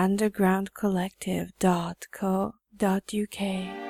undergroundcollective.co.uk.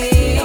me.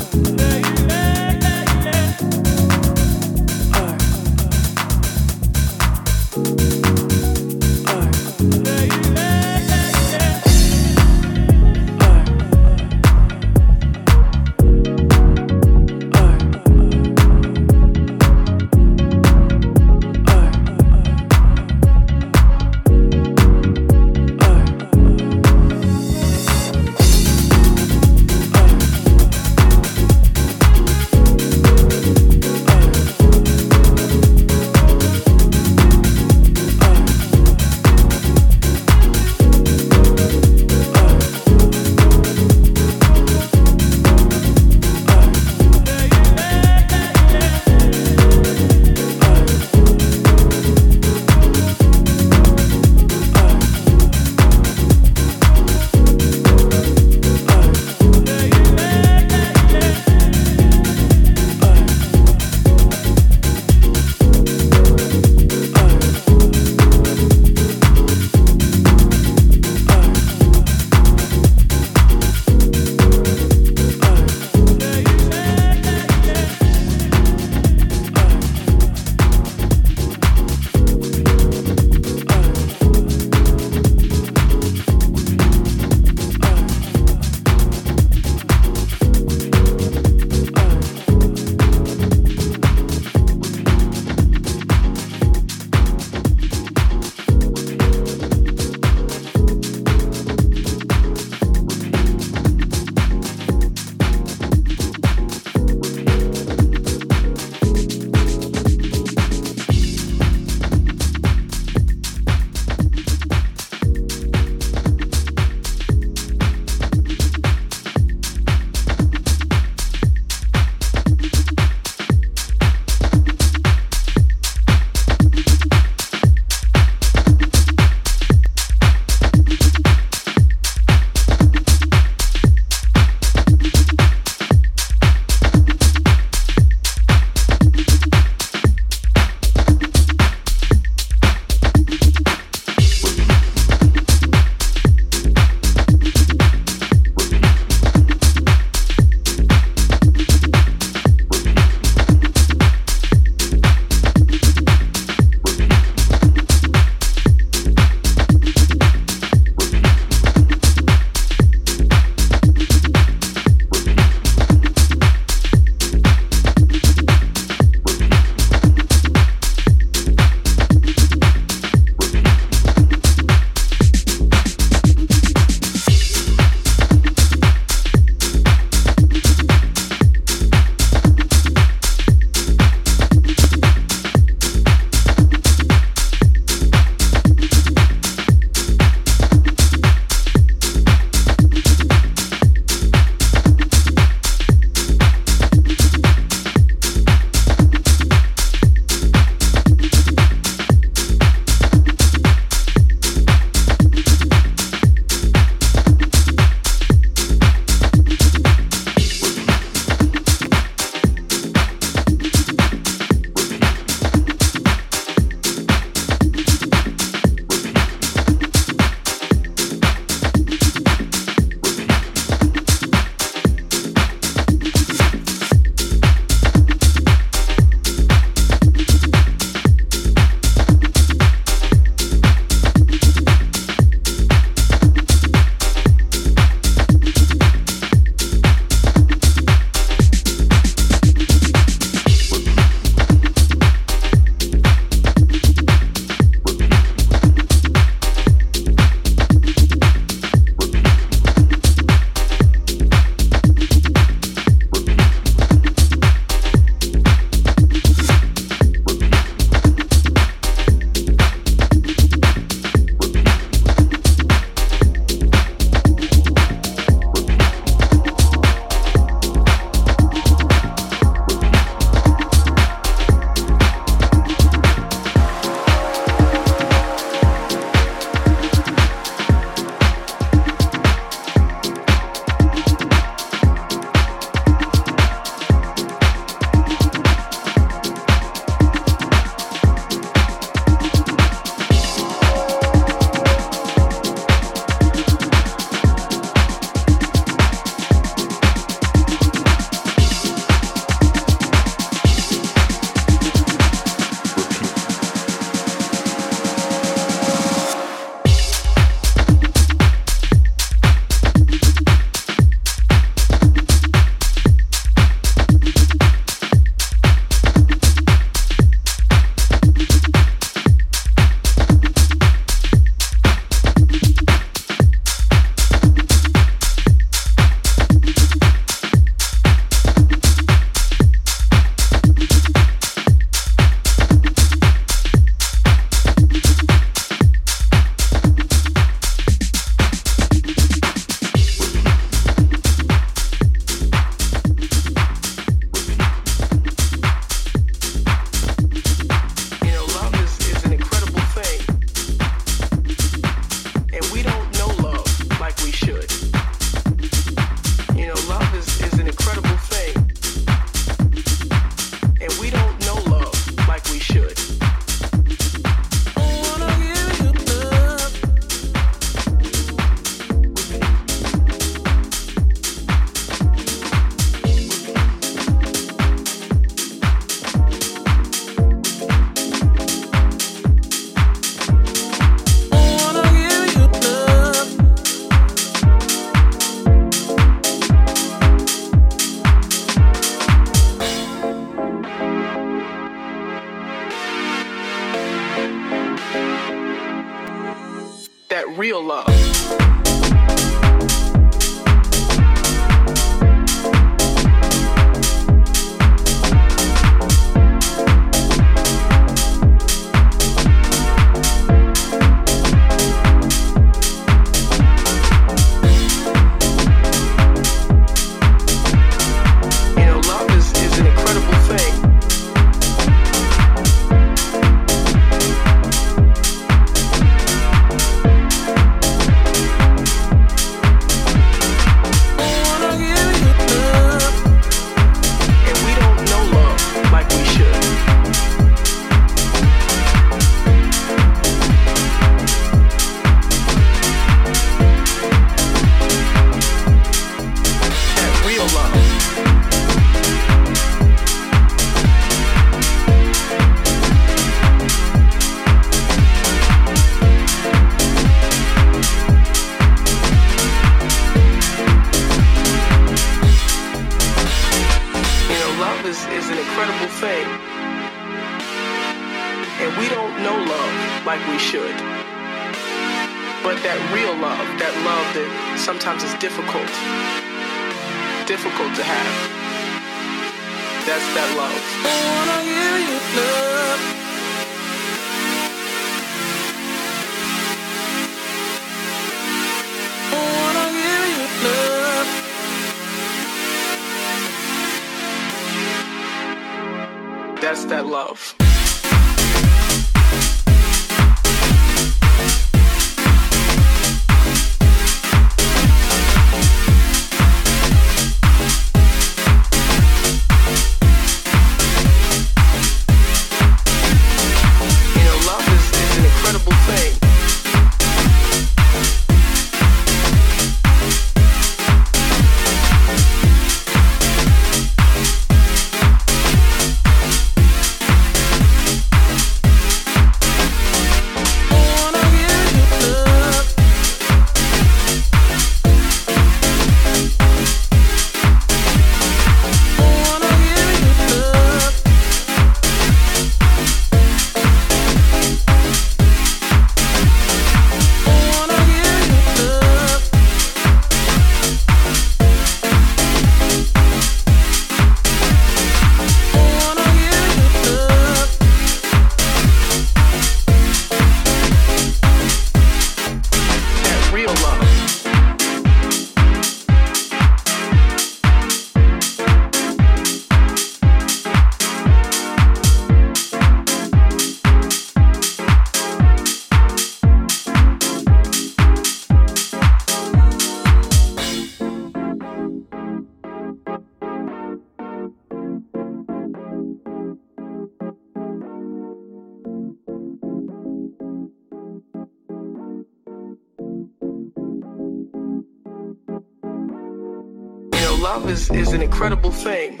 incredible thing.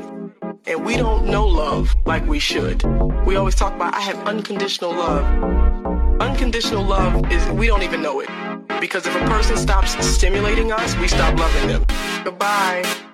And we don't know love like we should. We always talk about, I have unconditional love. Unconditional love is, we don't even know it. Because if a person stops stimulating us, we stop loving them. Goodbye.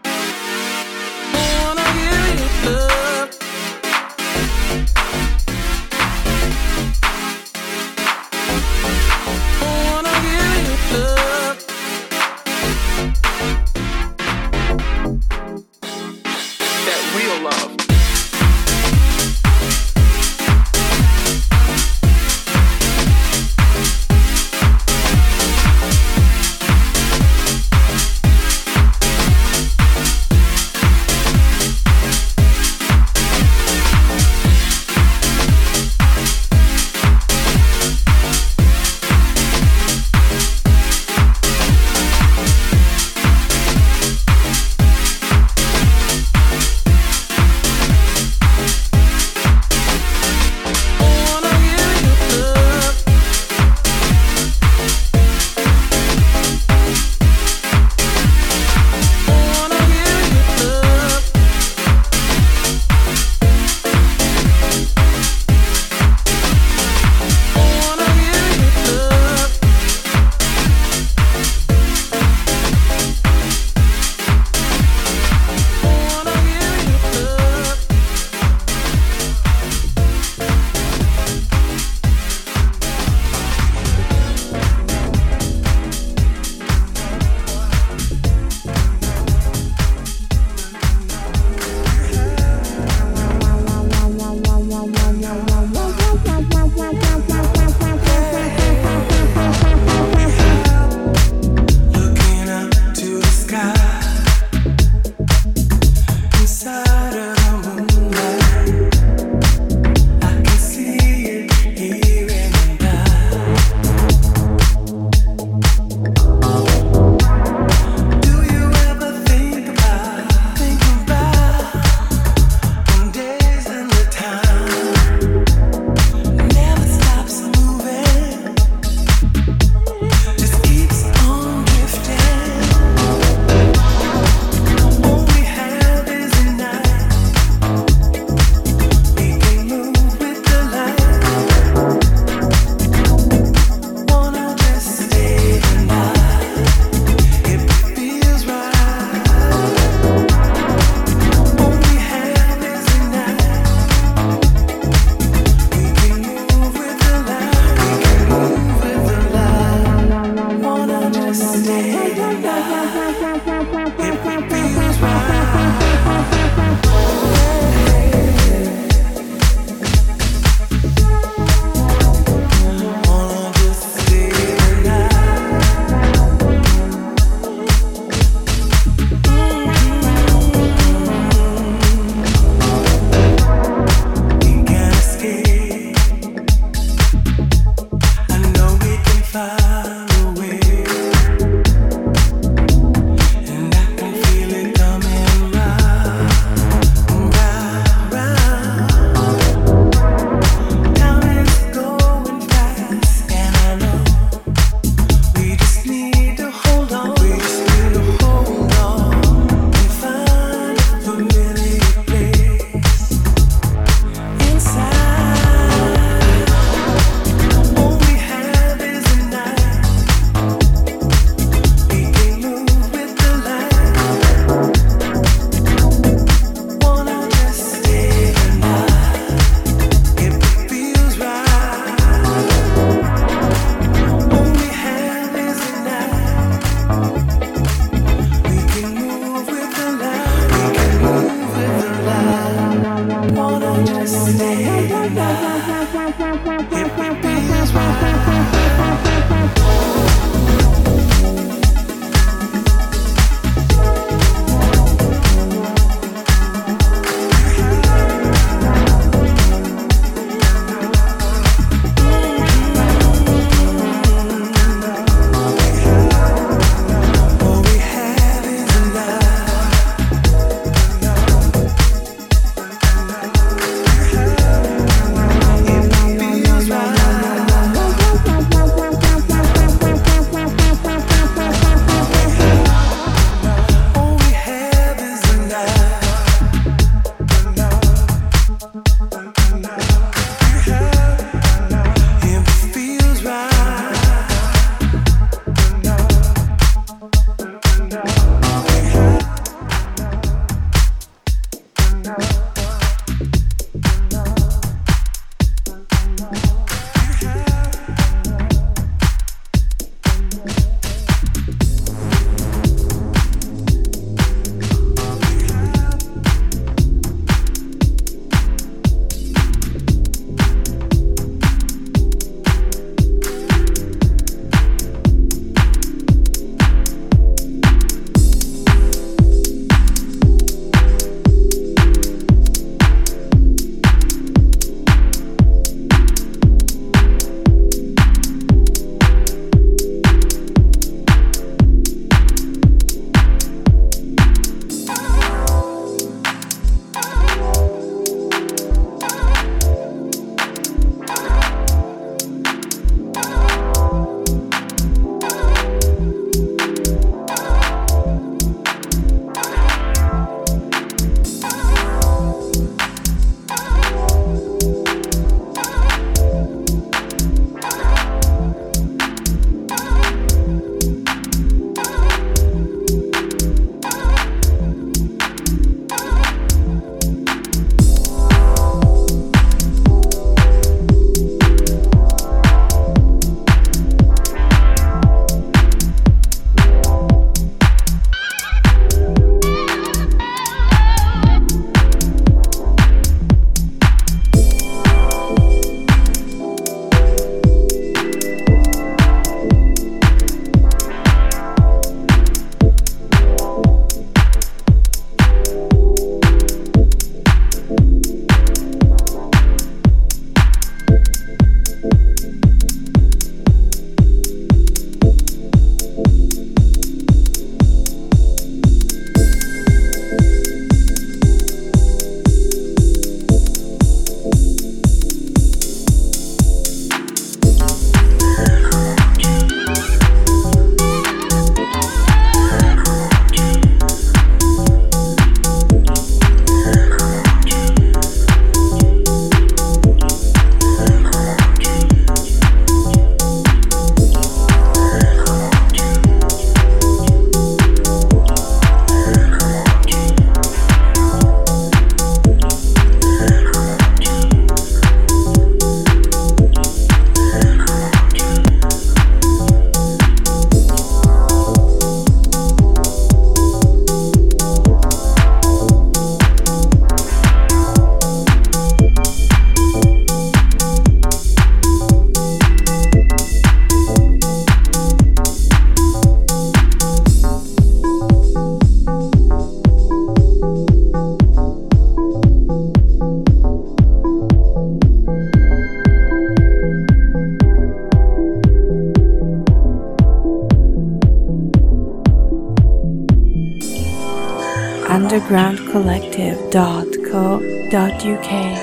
undergroundcollective.co.uk.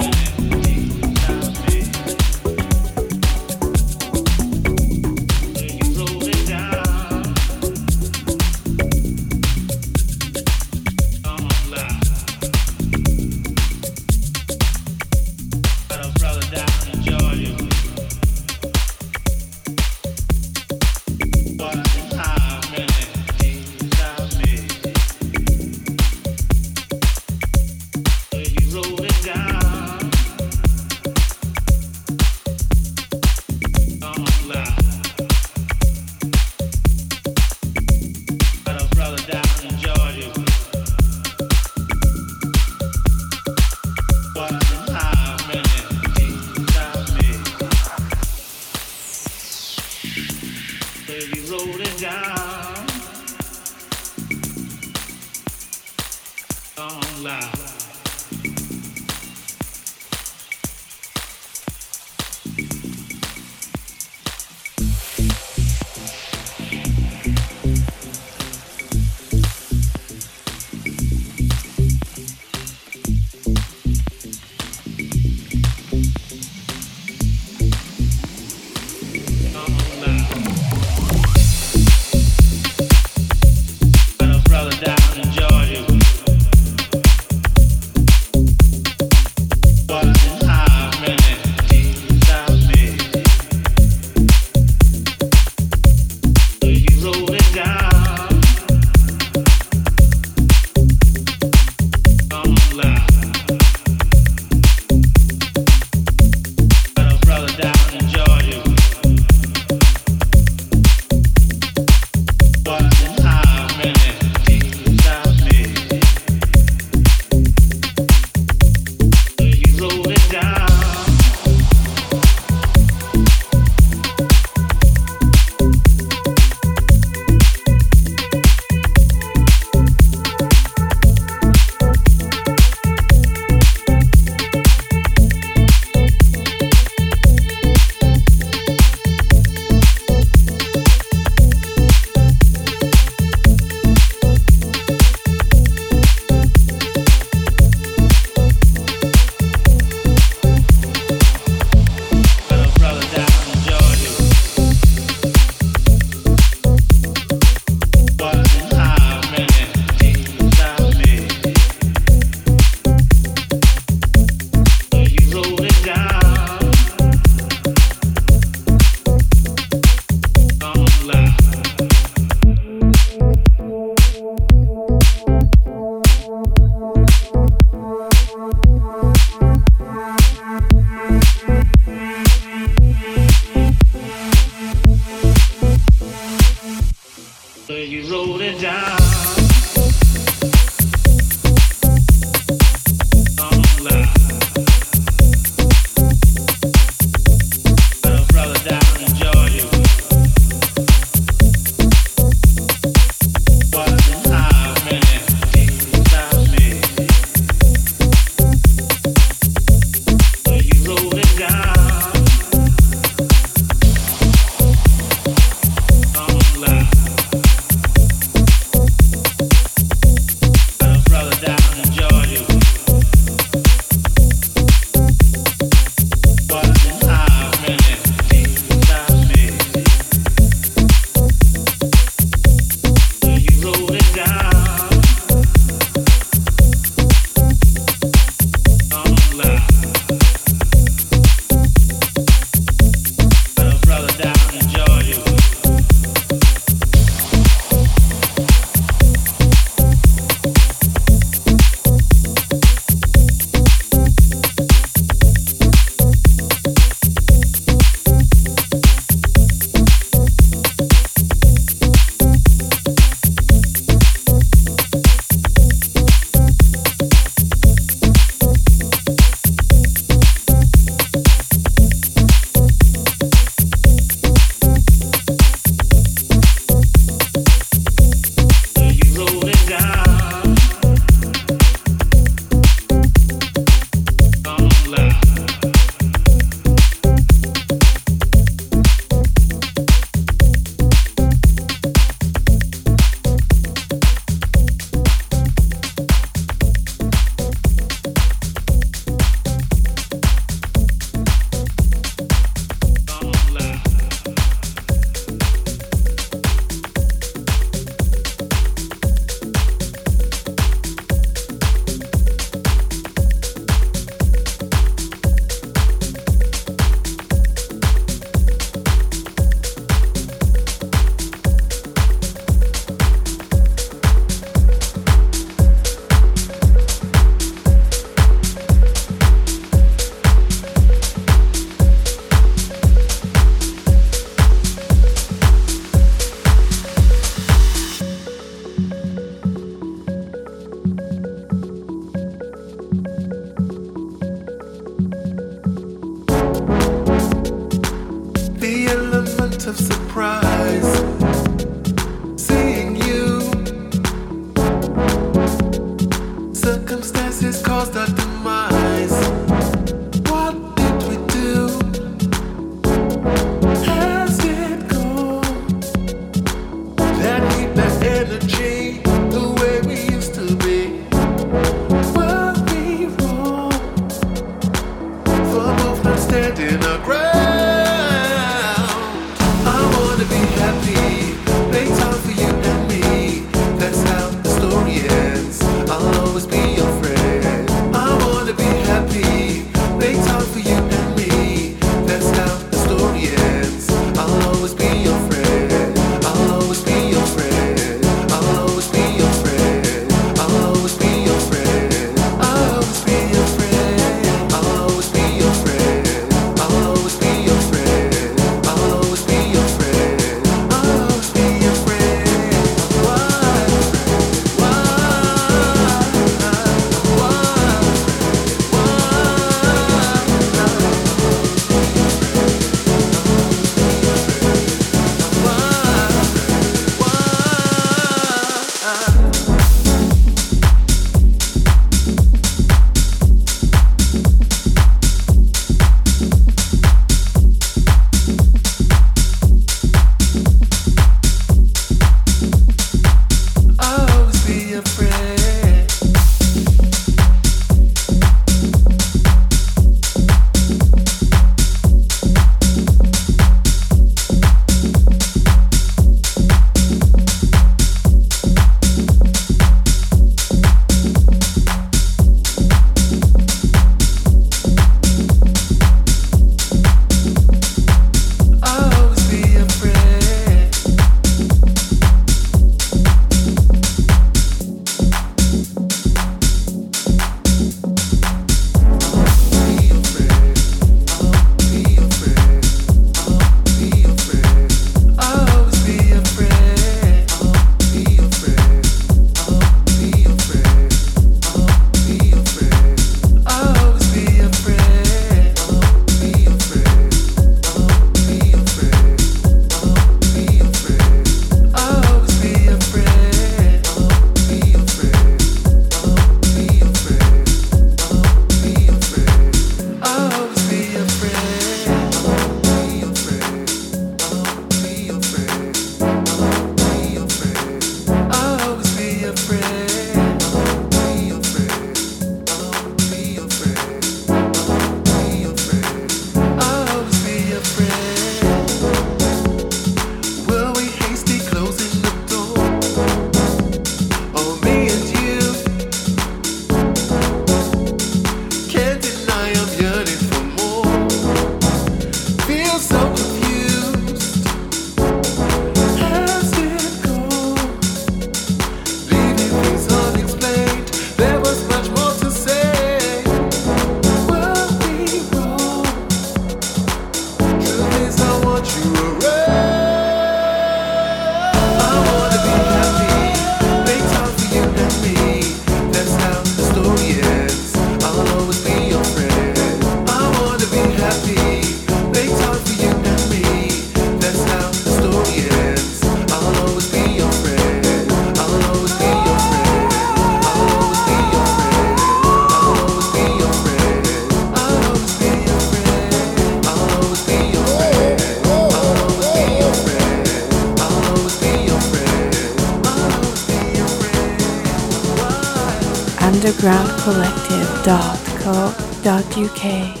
undergroundcollective.co.uk.